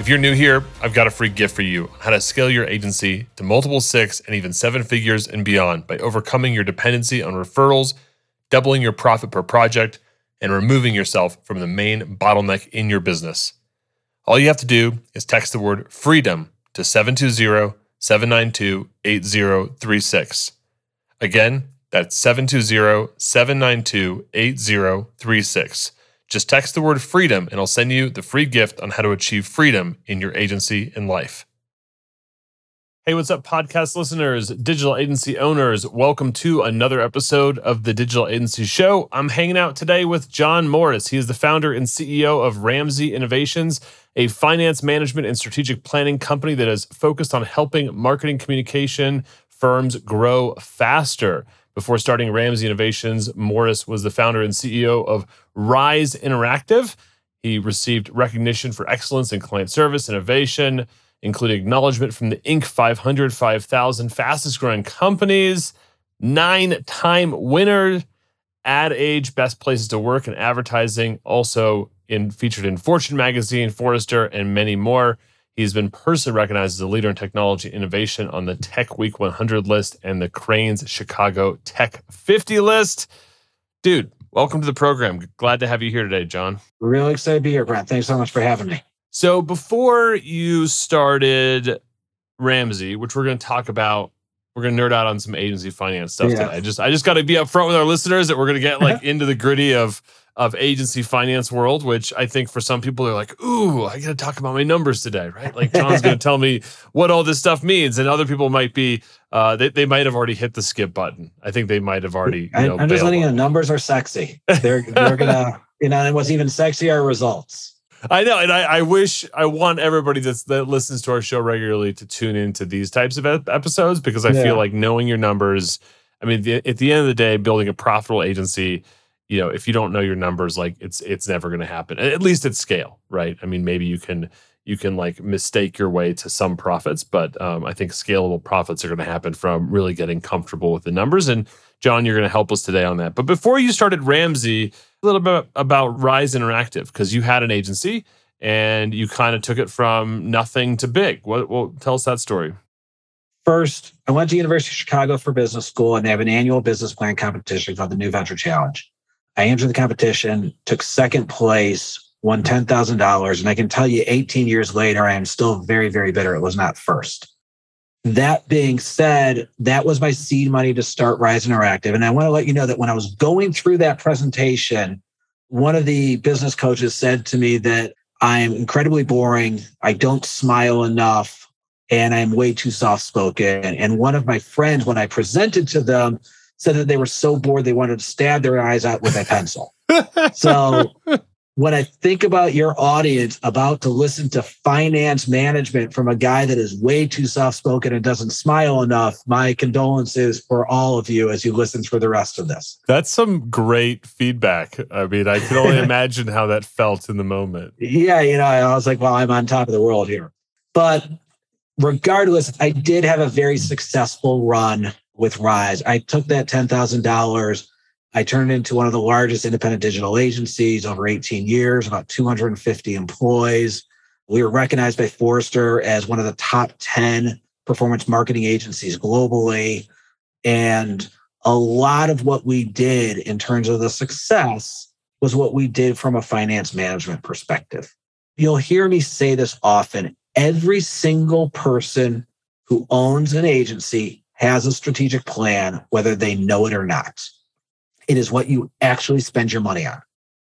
If you're new here, I've got a free gift for you how to scale your agency to multiple six and even seven figures and beyond by overcoming your dependency on referrals, doubling your profit per project, and removing yourself from the main bottleneck in your business. All you have to do is text the word freedom to 720 792 8036. Again, that's 720 792 8036. Just text the word freedom and I'll send you the free gift on how to achieve freedom in your agency and life. Hey, what's up, podcast listeners, digital agency owners? Welcome to another episode of the Digital Agency Show. I'm hanging out today with Jon Morris. He is the founder and CEO of Ramsay Innovations, a finance management and strategic planning company that is focused on helping marketing communication firms grow faster. Before starting Ramsay Innovations, Morris was the founder and CEO of Rise Interactive. He received recognition for excellence in client service innovation, including acknowledgement from the Inc. 500 5000 fastest growing companies, nine time winner, Ad Age Best Places to Work in Advertising, also in, featured in Fortune Magazine, Forrester, and many more. He's been personally recognized as a leader in technology innovation on the Tech Week 100 list and the Crain's Chicago Tech 50 list. Dude, welcome to the program. Glad to have you here today, Jon. Really excited to be here, Brent. Thanks so much for having me. So, before you started Ramsay, which we're going to talk about, we're going to nerd out on some agency finance stuff yeah. today. I just, I just got to be upfront with our listeners that we're going to get like into the gritty of of agency finance world, which I think for some people are like, ooh, I got to talk about my numbers today, right? Like Jon's going to tell me what all this stuff means, and other people might be, uh, they, they might have already hit the skip button. I think they might have already. You know, I'm just letting you know, numbers are sexy. They're they're gonna, you know, and what's even sexier results. I know, and I, I wish I want everybody that's, that listens to our show regularly to tune into these types of episodes because I yeah. feel like knowing your numbers. I mean, the, at the end of the day, building a profitable agency you know if you don't know your numbers like it's it's never going to happen at least at scale right? I mean maybe you can you can like mistake your way to some profits but um, i think scalable profits are going to happen from really getting comfortable with the numbers and jon you're going to help us today on that. But before you started ramsay a little bit about rise interactive because you had an agency and you kind of took it from nothing to big. What well tell us that story. First i went to university of chicago for business school and they have an annual business plan competition called the new venture challenge I entered the competition, took second place, won $10,000. And I can tell you 18 years later, I am still very, very bitter. It was not first. That being said, that was my seed money to start Rise Interactive. And I want to let you know that when I was going through that presentation, one of the business coaches said to me that I'm incredibly boring. I don't smile enough and I'm way too soft spoken. And one of my friends, when I presented to them, said that they were so bored they wanted to stab their eyes out with a pencil. so when I think about your audience about to listen to finance management from a guy that is way too soft spoken and doesn't smile enough, my condolences for all of you as you listen for the rest of this. That's some great feedback. I mean, I can only imagine how that felt in the moment. Yeah, you know, I was like, well, I'm on top of the world here. But regardless, I did have a very successful run with Rise. I took that $10,000. I turned it into one of the largest independent digital agencies over 18 years, about 250 employees. We were recognized by Forrester as one of the top 10 performance marketing agencies globally. And a lot of what we did in terms of the success was what we did from a finance management perspective. You'll hear me say this often every single person who owns an agency has a strategic plan, whether they know it or not. It is what you actually spend your money on.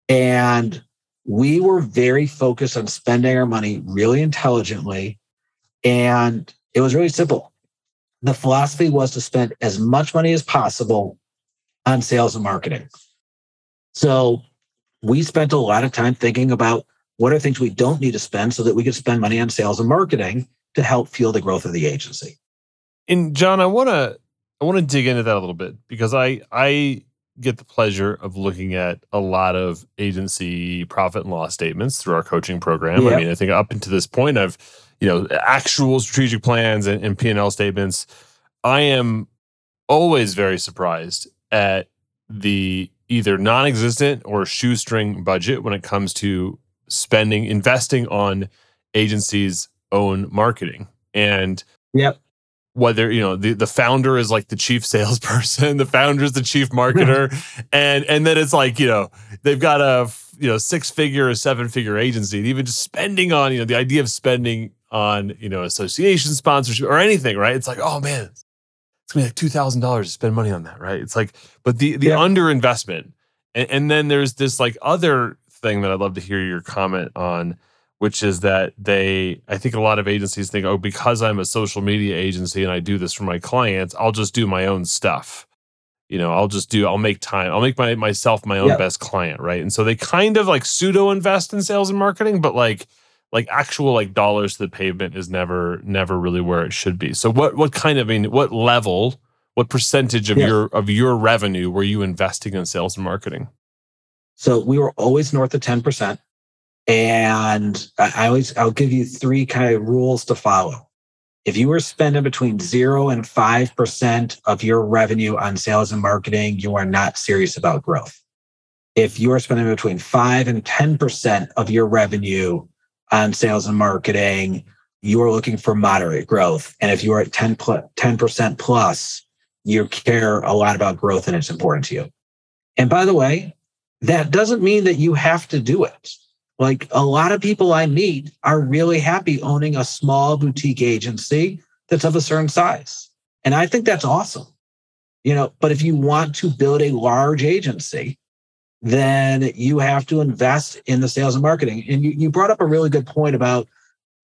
And we were very focused on spending our money really intelligently. And it was really simple. The philosophy was to spend as much money as possible on sales and marketing. So we spent a lot of time thinking about what are things we don't need to spend so that we could spend money on sales and marketing to help fuel the growth of the agency and Jon, I want to I want to dig into that a little bit because I I get the pleasure of looking at a lot of agency profit and loss statements through our coaching program. Yep. I mean, I think up until this point, I've you know actual strategic plans and, and P and L statements. I am always very surprised at the either non-existent or shoestring budget when it comes to spending, investing on agencies' own marketing. And Yep. Whether you know the, the founder is like the chief salesperson the founder is the chief marketer and and then it's like you know they've got a you know six figure or seven figure agency and even just spending on you know the idea of spending on you know association sponsorship or anything right? It's like oh man it's gonna be like $2000 to spend money on that right? It's like but the the Yeah. underinvestment and, and then there's this like other thing that i'd love to hear your comment on which is that they i think a lot of agencies think oh because i'm a social media agency and i do this for my clients i'll just do my own stuff you know i'll just do i'll make time i'll make my myself my own Yeah. best client right and so they kind of like pseudo invest in sales and marketing but like like actual like dollars to the pavement is never never really where it should be so what what kind of I mean what level what percentage of Yeah. your of your revenue were you investing in sales and marketing So we were always north of 10%. And I always, I'll give you three kind of rules to follow. If you were spending between zero and 5% of your revenue on sales and marketing, you are not serious about growth. If you are spending between five and 10% of your revenue on sales and marketing, you are looking for moderate growth. And if you are at 10 pl- 10% plus, you care a lot about growth and it's important to you. And by the way, that doesn't mean that you have to do it. Like a lot of people I meet are really happy owning a small boutique agency that's of a certain size. And I think that's awesome. You know, but if you want to build a large agency, then you have to invest in the sales and marketing. And you, you brought up a really good point about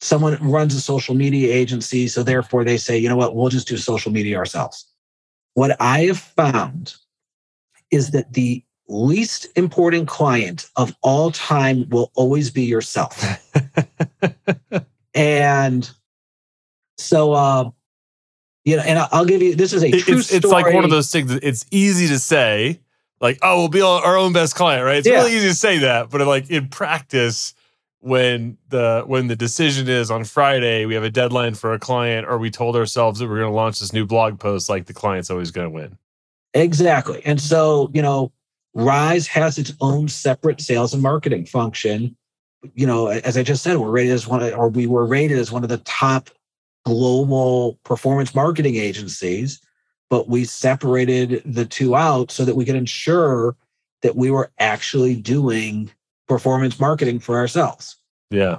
someone runs a social media agency. So therefore they say, you know what, we'll just do social media ourselves. What I have found is that the least important client of all time will always be yourself. and so, uh, you know, and I'll give you this is a It- true it's, it's like one of story. those things that it's easy to say like oh we'll be our own best client right it's Yeah. really easy to say that but like in practice when the when the decision is on friday we have a deadline for a client or we told ourselves that we're going to launch this new blog post like the client's always going to win Exactly. And so, you know, Rise has its own separate sales and marketing function. You know, as I just said, we're rated as one of, or we were rated as one of the top global performance marketing agencies, but we separated the two out so that we could ensure that we were actually doing performance marketing for ourselves. yeah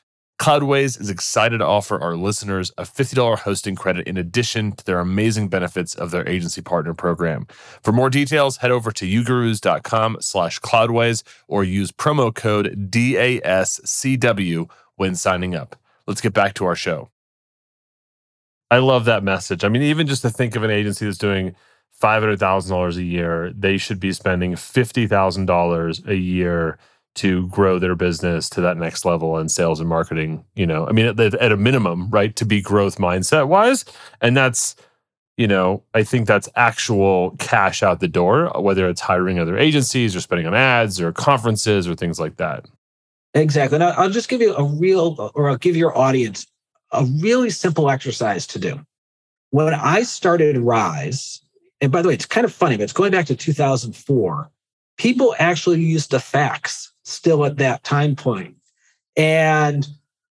Cloudways is excited to offer our listeners a $50 hosting credit in addition to their amazing benefits of their agency partner program. For more details, head over to ugurus.com slash cloudways or use promo code DASCW when signing up. Let's get back to our show. I love that message. I mean, even just to think of an agency that's doing $500,000 a year, they should be spending $50,000 a year to grow their business to that next level in sales and marketing. You know, I mean, at, at a minimum, right, to be growth mindset wise. And that's, you know, I think that's actual cash out the door, whether it's hiring other agencies or spending on ads or conferences or things like that. Exactly. And I'll just give you a real, or I'll give your audience a really simple exercise to do. When I started Rise, and by the way, it's kind of funny, but it's going back to 2004. People actually used to fax still at that time point. And,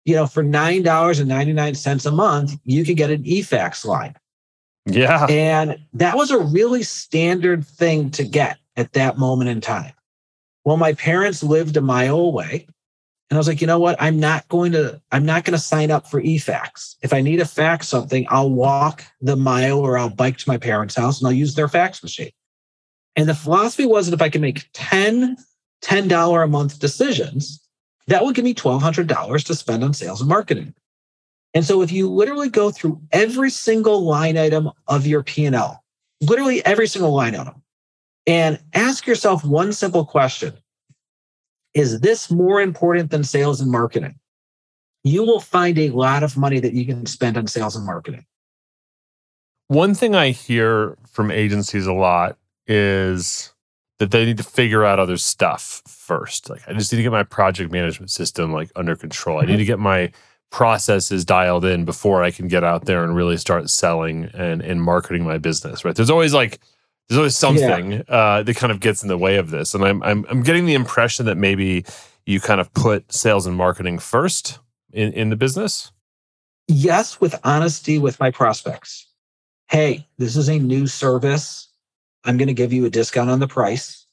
you know, for $9.99 a month, you could get an e-fax line. Yeah. And that was a really standard thing to get at that moment in time. Well, my parents lived a mile away. And I was like, you know what? I'm not going to, I'm not going to sign up for eFax. If I need to fax something, I'll walk the mile or I'll bike to my parents' house and I'll use their fax machine. And the philosophy was that if I can make 10 $10 a month decisions, That would give me $1,200 to spend on sales and marketing. And so if you literally go through every single line item of your P&L, literally every single line item, and ask yourself one simple question. Is this more important than sales and marketing? You will find a lot of money that you can spend on sales and marketing. One thing I hear from agencies a lot is that they need to figure out other stuff first. Like I just need to get my project management system like under control. I need to get my processes dialed in before I can get out there and really start selling and and marketing my business. Right? There's always like there's always something yeah. uh, that kind of gets in the way of this, and I'm I'm I'm getting the impression that maybe you kind of put sales and marketing first in in the business. Yes, with honesty with my prospects hey, this is a new service. I'm going to give you a discount on the price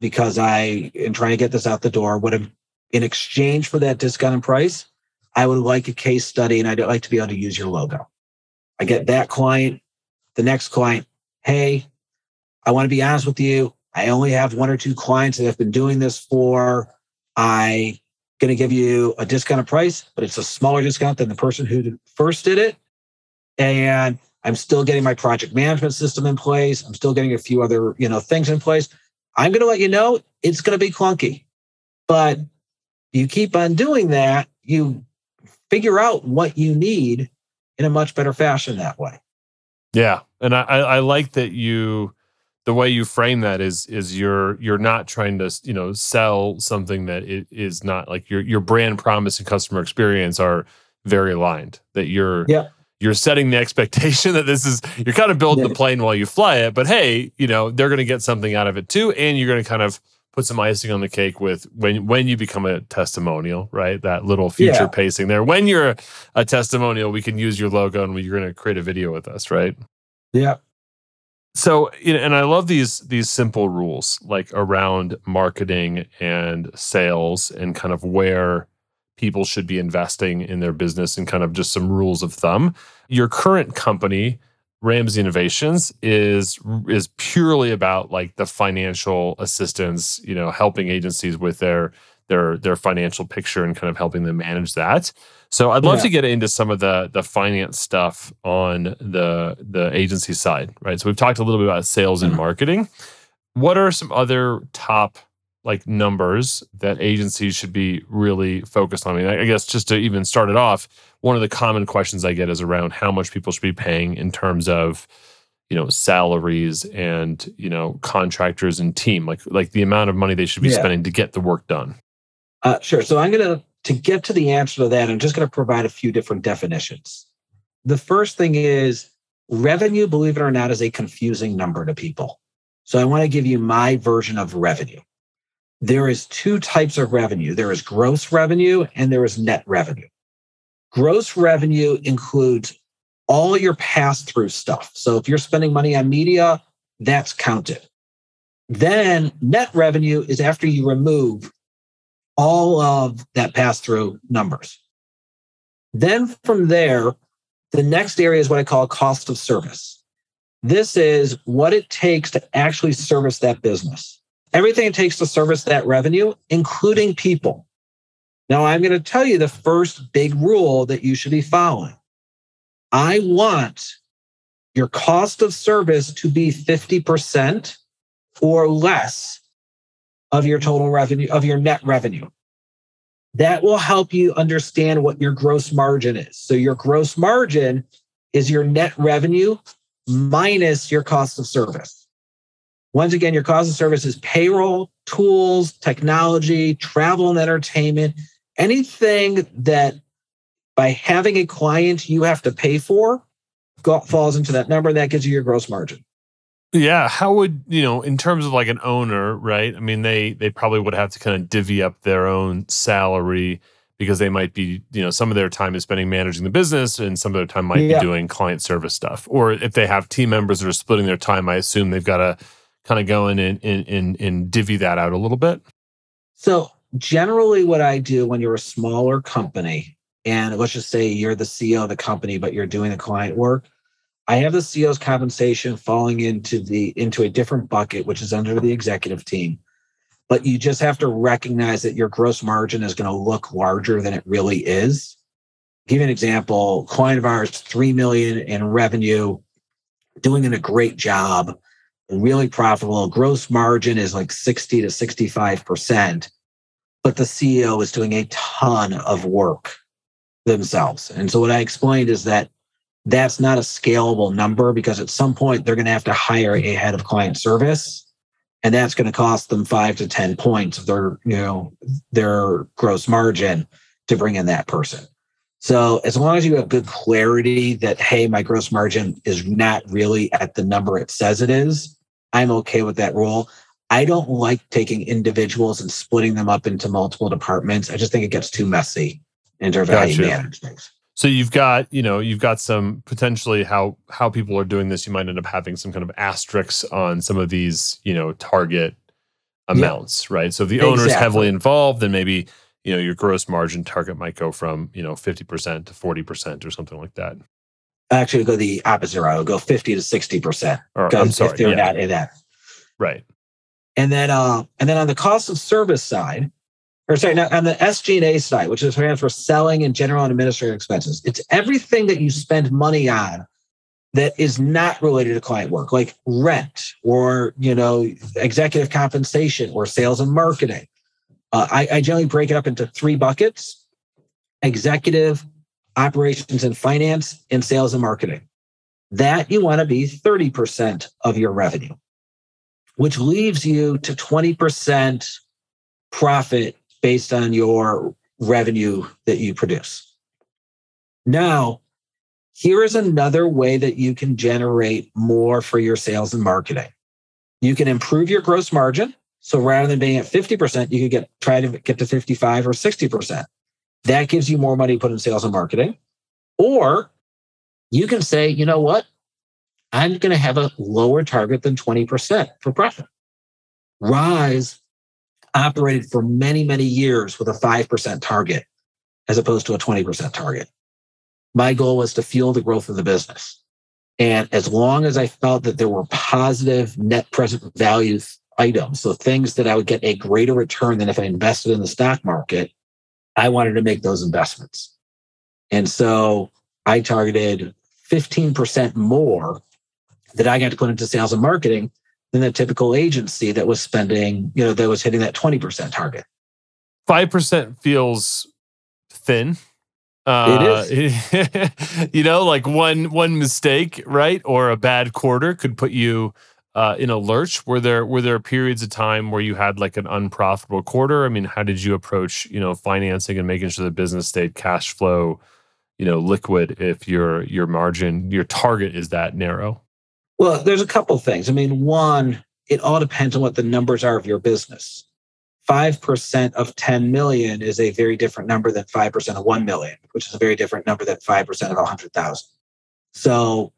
because I am trying to get this out the door. What in exchange for that discount in price, I would like a case study and I'd like to be able to use your logo. I get that client, the next client, hey, I want to be honest with you. I only have one or two clients that I've been doing this for. I'm going to give you a discounted price, but it's a smaller discount than the person who first did it. And I'm still getting my project management system in place. I'm still getting a few other, you know, things in place. I'm going to let you know it's going to be clunky. But you keep on doing that, you figure out what you need in a much better fashion that way. Yeah. And I, I like that you the way you frame that is is you're you're not trying to you know sell something that it is not like your your brand promise and customer experience are very aligned that you're yeah you're setting the expectation that this is you're kind of building the plane while you fly it but hey you know they're going to get something out of it too and you're going to kind of put some icing on the cake with when when you become a testimonial right? That little future yeah. pacing there. When you're a testimonial we can use your logo and you're going to create a video with us right? Yeah. So you know, and i love these these simple rules like around marketing and sales and kind of where people should be investing in their business and kind of just some rules of thumb. Your current company, Ramsay Innovations, is is purely about like the financial assistance, you know, helping agencies with their their their financial picture and kind of helping them manage that. So I'd love yeah. to get into some of the the finance stuff on the the agency side, right? So we've talked a little bit about sales and mm-hmm. marketing. What are some other top like numbers that agencies should be really focused on. I mean, I guess just to even start it off, one of the common questions I get is around how much people should be paying in terms of, you know, salaries and you know contractors and team, like like the amount of money they should be yeah. spending to get the work done. Uh, sure. So I'm gonna to get to the answer to that. I'm just going to provide a few different definitions. The first thing is revenue. Believe it or not, is a confusing number to people. So I want to give you my version of revenue there is two types of revenue there is gross revenue and there is net revenue. Gross revenue includes all your pass through stuff. So if you're spending money on media, that's counted. Then net revenue is after you remove all of that pass through numbers. Then from there, the next area is what I call cost of service. This is what it takes to actually service that business everything it takes to service that revenue, including people. Now, I'm going to tell you the first big rule that you should be following. I want your cost of service to be 50% or less of your total revenue, of your net revenue. That will help you understand what your gross margin is. So, your gross margin is your net revenue minus your cost of service. Once again, your cost of service is payroll, tools, technology, travel and entertainment, anything that by having a client you have to pay for falls into that number. And that gives you your gross margin. Yeah, how would you know in terms of like an owner, right? I mean, they they probably would have to kind of divvy up their own salary because they might be, you know, some of their time is spending managing the business and some of their time might yeah. be doing client service stuff. Or if they have team members that are splitting their time, I assume they've got to kind of go in and, and, and, divvy that out a little bit? So, generally, what I do when you're a smaller company, and let's just say you're the CEO of the company, but you're doing the client work, I have the CEO's compensation falling into the into a different bucket, which is under the executive team. but you just have to recognize that your gross margin is going to look larger than it really is. Give you an example, client of ours, 3 million in revenue, doing a great job, really profitable. Gross margin is like 60 to 65%, but the CEO is doing a ton of work themselves. And so what I explained is that that's not a scalable number because at some point they're going to have to hire a head of client service and that's going to cost them 5 to 10 points of their you know their gross margin to bring in that person so as long as you have good clarity that hey my gross margin is not really at the number it says it is i'm okay with that rule i don't like taking individuals and splitting them up into multiple departments i just think it gets too messy in terms of how you manage things so you've got, you know, you've got some potentially how how people are doing this. You might end up having some kind of asterisks on some of these, you know, target amounts, yeah. right? So if the exactly. owner's heavily involved, then maybe you know your gross margin target might go from you know fifty percent to forty percent or something like that. Actually, go the opposite route. I'll go fifty to sixty percent. I'm sorry, if they're yeah. not in that, right? And then, uh, and then on the cost of service side, or sorry, now on the SG&A side, which is for selling and general and administrative expenses, it's everything that you spend money on that is not related to client work, like rent or you know executive compensation or sales and marketing. Uh, I, I generally break it up into three buckets: executive, operations and finance, and sales and marketing. That you want to be 30% of your revenue, which leaves you to 20% profit based on your revenue that you produce. Now, here is another way that you can generate more for your sales and marketing. You can improve your gross margin. So rather than being at 50%, you could get try to get to 55 or 60%. That gives you more money put in sales and marketing. Or you can say, you know what? I'm going to have a lower target than 20% for profit. Rise operated for many, many years with a 5% target as opposed to a 20% target. My goal was to fuel the growth of the business. And as long as I felt that there were positive net present value items, so things that I would get a greater return than if I invested in the stock market, I wanted to make those investments. And so I targeted 15% more that I got to put into sales and marketing than the typical agency that was spending, you know, that was hitting that 20% target. 5% feels thin. Uh, it is. you know, like one one mistake, right, or a bad quarter could put you uh, in a lurch. Were there were there periods of time where you had like an unprofitable quarter? I mean, how did you approach you know financing and making sure the business stayed cash flow, you know, liquid if your your margin your target is that narrow? Well, there's a couple things. I mean, one, it all depends on what the numbers are of your business. 5% of 10 million is a very different number than 5% of 1 million, which is a very different number than 5% of 100,000. So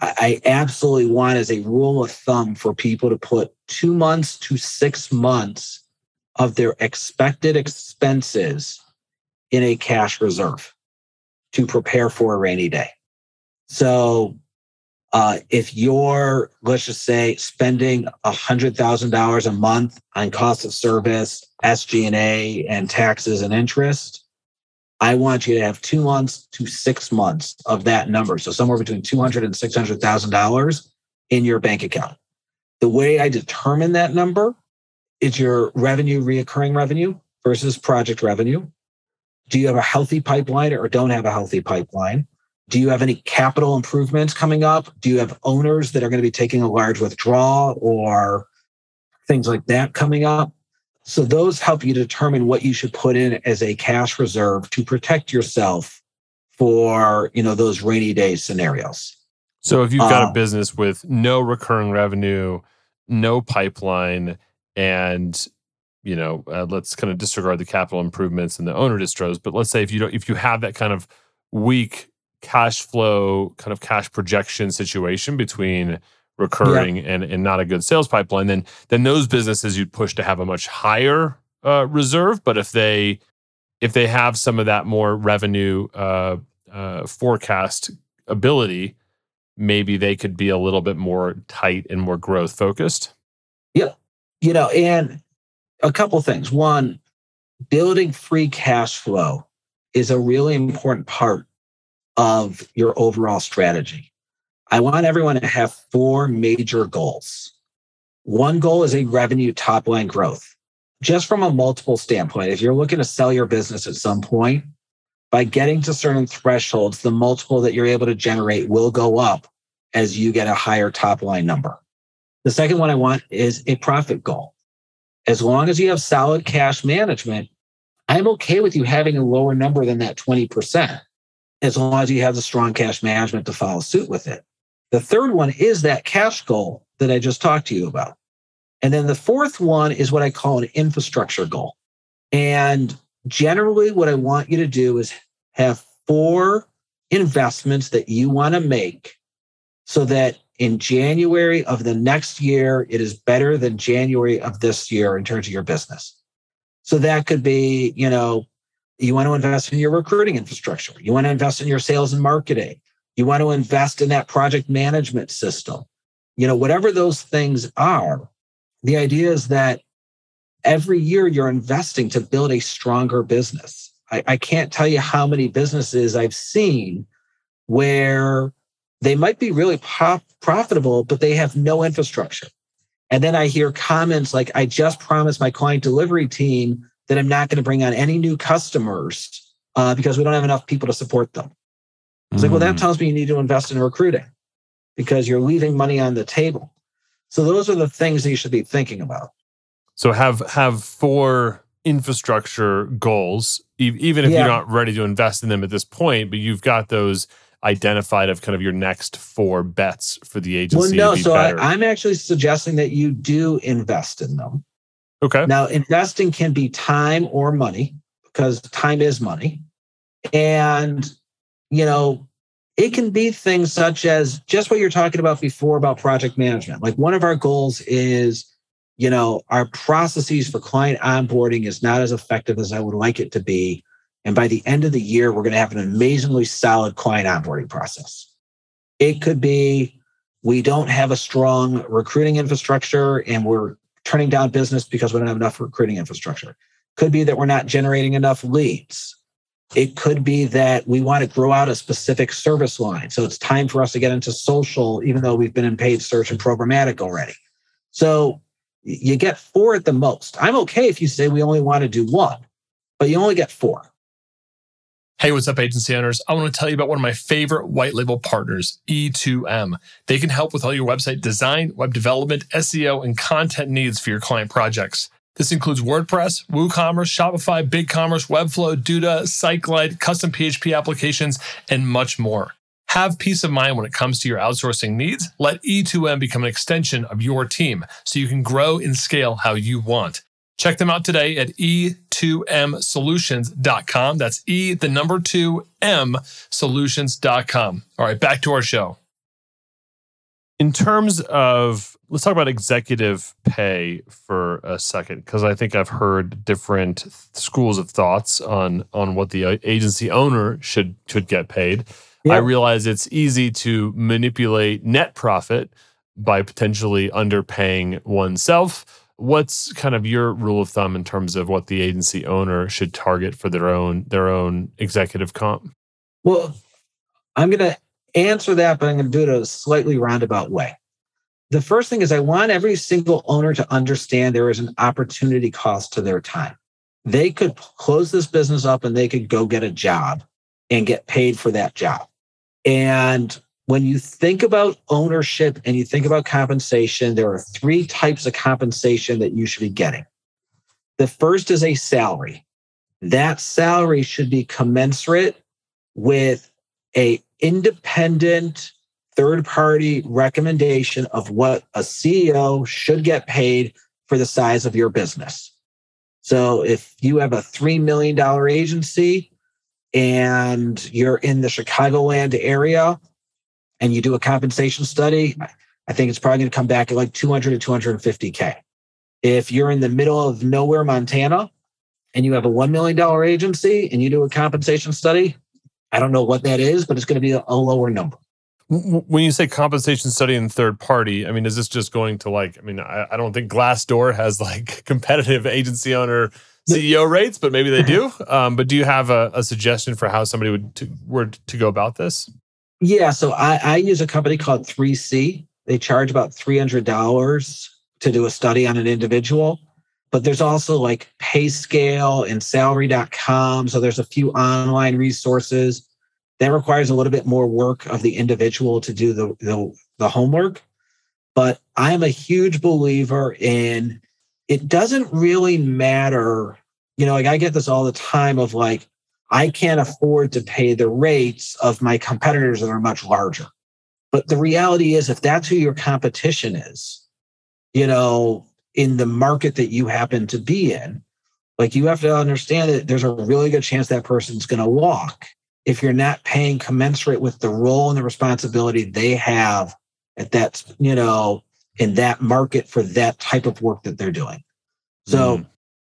I absolutely want as a rule of thumb for people to put two months to six months of their expected expenses in a cash reserve to prepare for a rainy day. So uh, if you're, let's just say, spending $100,000 a month on cost of service, SG&A, and taxes and interest, I want you to have two months to six months of that number. So somewhere between $200,000 and $600,000 in your bank account. The way I determine that number is your revenue, reoccurring revenue versus project revenue. Do you have a healthy pipeline or don't have a healthy pipeline? Do you have any capital improvements coming up? Do you have owners that are going to be taking a large withdrawal or things like that coming up? So those help you determine what you should put in as a cash reserve to protect yourself for, you know, those rainy day scenarios. So if you've got uh, a business with no recurring revenue, no pipeline, and you know, uh, let's kind of disregard the capital improvements and the owner distros. But let's say if you don't, if you have that kind of weak cash flow kind of cash projection situation between recurring yeah. and, and not a good sales pipeline, then then those businesses you'd push to have a much higher uh, reserve. But if they if they have some of that more revenue uh, uh, forecast ability, maybe they could be a little bit more tight and more growth focused. Yeah, you know, and a couple things. One, building free cash flow is a really important part of your overall strategy. I want everyone to have four major goals. One goal is a revenue top line growth. Just from a multiple standpoint, if you're looking to sell your business at some point, by getting to certain thresholds, the multiple that you're able to generate will go up as you get a higher top line number. The second one I want is a profit goal. As long as you have solid cash management, I'm okay with you having a lower number than that 20%, as long as you have the strong cash management to follow suit with it. The third one is that cash goal that I just talked to you about. And then the fourth one is what I call an infrastructure goal. And generally, what I want you to do is have four investments that you want to make so that in January of the next year, it is better than January of this year in terms of your business. So that could be, you know, you want to invest in your recruiting infrastructure. You want to invest in your sales and marketing. You want to invest in that project management system. You know, whatever those things are, the idea is that every year you're investing to build a stronger business. I, I can't tell you how many businesses I've seen where they might be really pop, profitable, but they have no infrastructure. And then I hear comments like, I just promised my client delivery team that I'm not going to bring on any new customers uh, because we don't have enough people to support them. It's mm. like, well, that hmm. tells me you need to invest in recruiting because you're leaving money on the table. So those are the things that you should be thinking about. So have have four infrastructure goals, even if yeah. you're not ready to invest in them at this point, but you've got those identified of kind of your next four bets for the agency. Well, no, so I, I'm actually suggesting that you do invest in them. Okay. Now, investing can be time or money because time is money. And, you know, it can be things such as just what you're talking about before about project management. Like one of our goals is, you know, our processes for client onboarding is not as effective as I would like it to be. And by the end of the year, we're going to have an amazingly solid client onboarding process. It could be we don't have a strong recruiting infrastructure and we're turning down business because we don't have enough recruiting infrastructure. Could be that we're not generating enough leads. It could be that we want to grow out a specific service line. So it's time for us to get into social, even though we've been in paid search and programmatic already. So you get four at the most. I'm okay if you say we only want to do one, but you only get four. Hey, what's up, agency owners? I want to tell you about one of my favorite white label partners, E2M. They can help with all your website design, web development, SEO, and content needs for your client projects. This includes WordPress, WooCommerce, Shopify, BigCommerce, Webflow, Duda, SiteGlide, custom PHP applications, and much more. Have peace of mind when it comes to your outsourcing needs. Let E2M become an extension of your team so you can grow and scale how you want. Check them out today at e2msolutions.com. That's E, the number two M solutions.com. All right, back to our show. In terms of, let's talk about executive pay for a second, because I think I've heard different schools of thoughts on on what the uh, agency owner should should get paid. Yep. I realize it's easy to manipulate net profit by potentially underpaying oneself what's kind of your rule of thumb in terms of what the agency owner should target for their own their own executive comp? Well, I'm going to answer that, but I'm going to do it a slightly roundabout way. The first thing is I want every single owner to understand there is an opportunity cost to their time. They could close this business up and they could go get a job and get paid for that job. And when you think about ownership and you think about compensation, there are three types of compensation that you should be getting. The first is a salary. That salary should be commensurate with a independent third party recommendation of what a CEO should get paid for the size of your business. So if you have a $3 million agency and you're in the Chicagoland area, and you do a compensation study, I think it's probably going to come back at like 200 to 250K. If you're in the middle of nowhere, Montana, and you have a $1 million agency and you do a compensation study, I don't know what that is, but it's going to be a, a lower number. When you say compensation study and third party, I mean, is this just going to like, I mean, I, I don't think Glassdoor has like competitive agency owner CEO rates, but maybe they do. Um, but do you have a, a suggestion for how somebody would to, were to go about this? Yeah, so I, I use a company called 3C. They charge about $300 to do a study on an individual. But there's also like PayScale and salary.com. So there's a few online resources. That requires a little bit more work of the individual to do the, the, the homework. But I'm a huge believer in it doesn't really matter. You know, like I get this all the time of like, I can't afford to pay the rates of my competitors that are much larger. But the reality is, if that's who your competition is, you know, in the market that you happen to be in, like you have to understand that there's a really good chance that person's going to walk if you're not paying commensurate with the role and the responsibility they have at that, you know, in that market for that type of work that they're doing. So mm.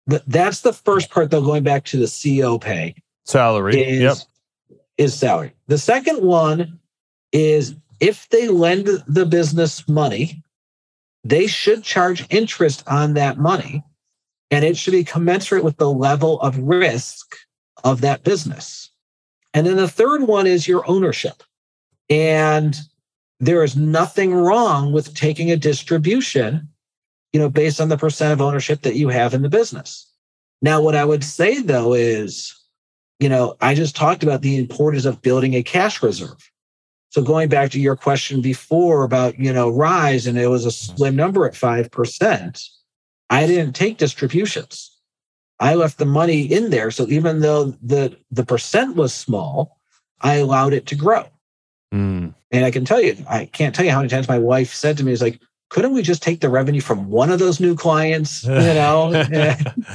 th- that's the first part, though, going back to the CEO pay. Salary. Is, yep. is salary. The second one is if they lend the business money, they should charge interest on that money and it should be commensurate with the level of risk of that business. And then the third one is your ownership. And there is nothing wrong with taking a distribution, you know, based on the percent of ownership that you have in the business. Now, what I would say though is, you know, I just talked about the importance of building a cash reserve. So going back to your question before about, you know, rise and it was a slim number at 5%, I didn't take distributions. I left the money in there. So even though the the percent was small, I allowed it to grow. Mm. And I can tell you, I can't tell you how many times my wife said to me, is like, couldn't we just take the revenue from one of those new clients? You know?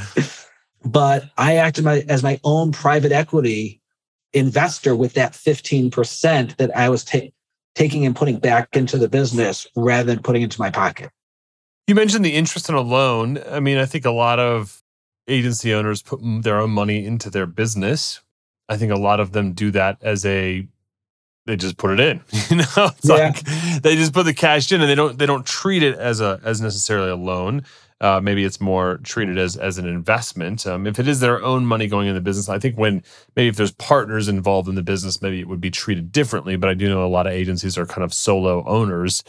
but I acted my, as my own private equity investor with that 15% that I was ta- taking and putting back into the business rather than putting into my pocket. You mentioned the interest in a loan. I mean, I think a lot of agency owners put their own money into their business. I think a lot of them do that as a they just put it in. You know, it's yeah. like they just put the cash in and they don't they don't treat it as a as necessarily a loan. Uh, maybe it's more treated as as an investment. Um, if it is their own money going in the business, I think when maybe if there's partners involved in the business, maybe it would be treated differently. But I do know a lot of agencies are kind of solo owners.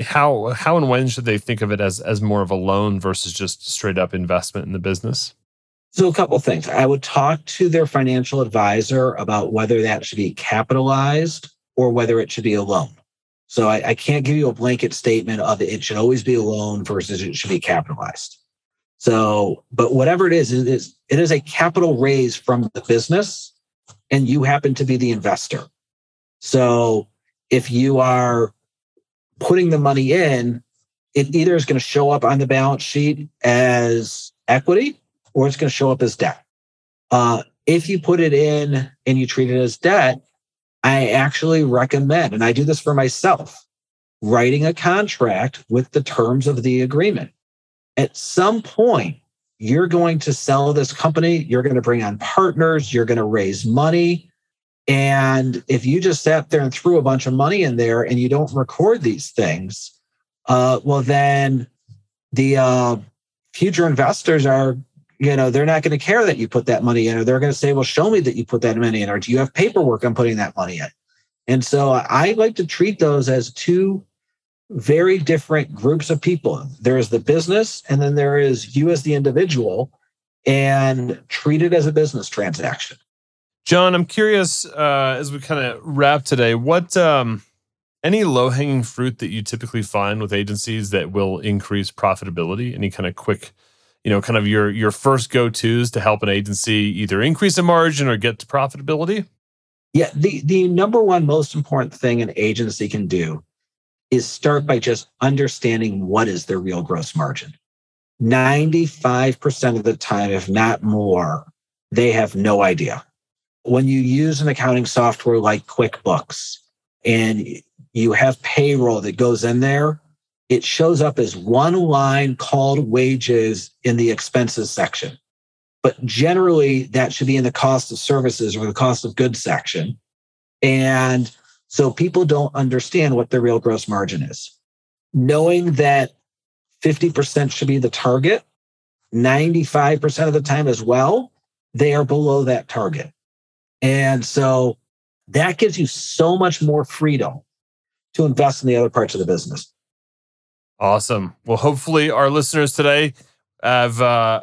How how and when should they think of it as as more of a loan versus just straight up investment in the business? So a couple things. I would talk to their financial advisor about whether that should be capitalized or whether it should be a loan. So I, I, can't give you a blanket statement of it should always be a loan versus it should be capitalized. So, but whatever it is, it is it is a capital raise from the business, and you happen to be the investor. So if you are putting the money in, it either is going to show up on the balance sheet as equity or it's going to show up as debt. Uh, if you put it in and you treat it as debt, I actually recommend, and I do this for myself, writing a contract with the terms of the agreement. At some point, you're going to sell this company, you're going to bring on partners, you're going to raise money. And if you just sat there and threw a bunch of money in there and you don't record these things, uh, well, then the uh, future investors are you know they're not going to care that you put that money in or they're going to say well show me that you put that money in or do you have paperwork on putting that money in? And so i like to treat those as two very different groups of people. There is the business and then there is you as the individual and treat it as a business transaction. Jon i'm curious uh, as we kind of wrap today what um, any low hanging fruit that you typically find with agencies that will increase profitability? Any kind of quick you know, kind of your your first go-tos to help an agency either increase a margin or get to profitability? Yeah, the the number one most important thing an agency can do is start by just understanding what is their real gross margin. 95% of the time, if not more, they have no idea. When you use an accounting software like QuickBooks and you have payroll that goes in there, it shows up as one line called wages in the expenses section. But generally, that should be in the cost of services or the cost of goods section. And So people don't understand what their real gross margin is. Knowing that 50% should be the target, 95% of the time as well, they are below that target. And so that gives you so much more freedom to invest in the other parts of the business. Awesome. Well, hopefully, our listeners today have uh,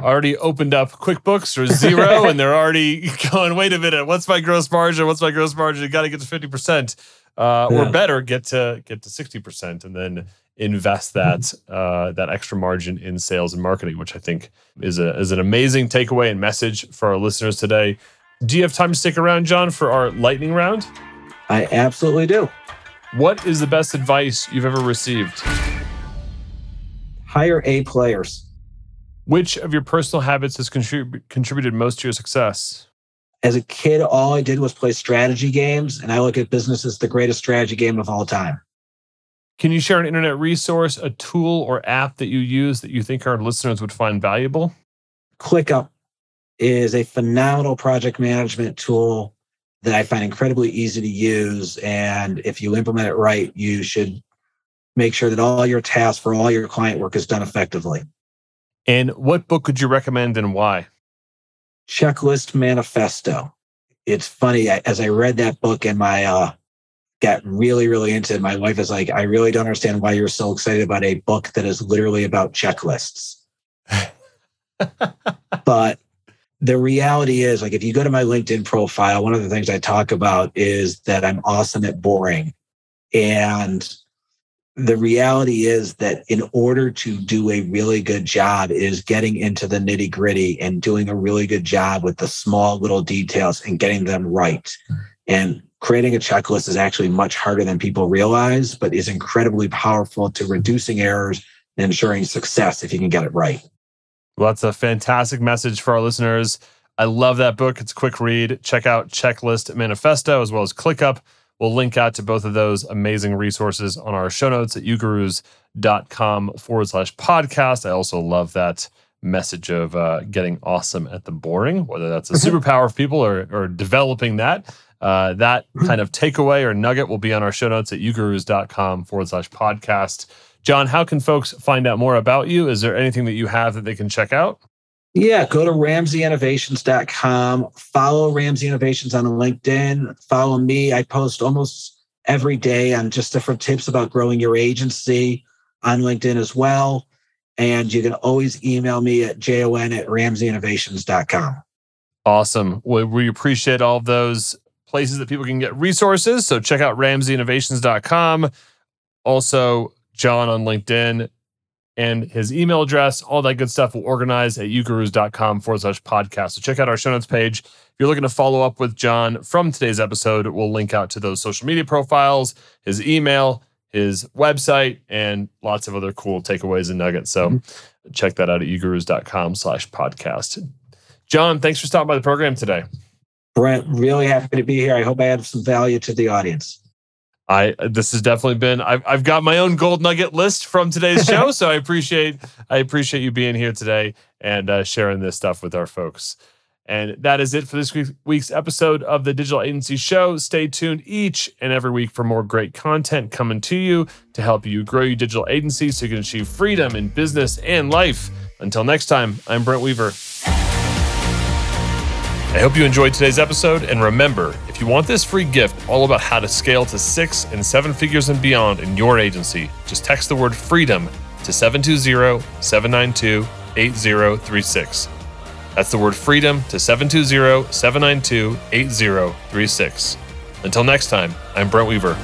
already opened up QuickBooks or Xero, and they're already going, wait a minute, what's my gross margin? What's my gross margin? You got to get to 50%. Uh, yeah. Or better, get to get to 60% and then invest that uh, that extra margin in sales and marketing, which I think is a is an amazing takeaway and message for our listeners today. Do you have time to stick around, Jon, for our lightning round? I absolutely do. What is the best advice you've ever received? Hire A players. Which of your personal habits has contrib- contributed most to your success? As a kid, all I did was play strategy games, and I look at business as the greatest strategy game of all time. Can you share an internet resource, a tool, or app that you use that you think our listeners would find valuable? ClickUp is a phenomenal project management tool that I find incredibly easy to use. And if you implement it right, you should make sure that all your tasks for all your client work is done effectively. And what book could you recommend and why? Checklist Manifesto. It's funny, as I read that book and my uh, got really, really into it, my wife is like, I really don't understand why you're so excited about a book that is literally about checklists. but the reality is like if you go to my linkedin profile one of the things i talk about is that i'm awesome at boring. And the reality is that in order to do a really good job is getting into the nitty gritty and doing a really good job with the small little details and getting them right. Hmm. And creating a checklist is actually much harder than people realize but is incredibly powerful to reducing errors and ensuring success if you can get it right well, that's a fantastic message for our listeners. I love that book. It's a quick read. Check out Checklist Manifesto as well as ClickUp. We'll link out to both of those amazing resources on our show notes at ugurus.com forward slash podcast. I also love that message of uh, getting awesome at the boring, whether that's a superpower of people or, or developing that. Uh, that kind of takeaway or nugget will be on our show notes at ugurus.com forward slash podcast. Jon, how can folks find out more about you? Is there anything that you have that they can check out? Yeah, go to ramsayinnovations.com. Follow Ramsay Innovations on LinkedIn. Follow me. I post almost every day on just different tips about growing your agency on LinkedIn as well. And you can always email me at jon at ramsayinnovations.com. Awesome. Well, we appreciate all of those places that people can get resources. So check out ramsayinnovations.com. Also, Jon on LinkedIn, and his email address, all that good stuff. We'll organize at ugurus.com forward slash podcast. So check out our show notes page. If you're looking to follow up with Jon from today's episode, we'll link out to those social media profiles, his email, his website, and lots of other cool takeaways and nuggets. So mm-hmm. check that out at ugurus.com slash podcast. Jon, thanks for stopping by the program today. Brent, really happy to be here. I hope I added some value to the audience. I this has definitely been I've I've got my own gold nugget list from today's show, so I appreciate I appreciate you being here today and uh, sharing this stuff with our folks. And that is it for this week's episode of the Digital Agency Show. Stay tuned each and every week for more great content coming to you to help you grow your digital agency so you can achieve freedom in business and life. Until next time, I'm Brent Weaver. I hope you enjoyed today's episode. And remember, if you want this free gift all about how to scale to six and seven figures and beyond in your agency, just text the word freedom to 720 792 8036. That's the word freedom to 720 792 8036. Until next time, I'm Brent Weaver.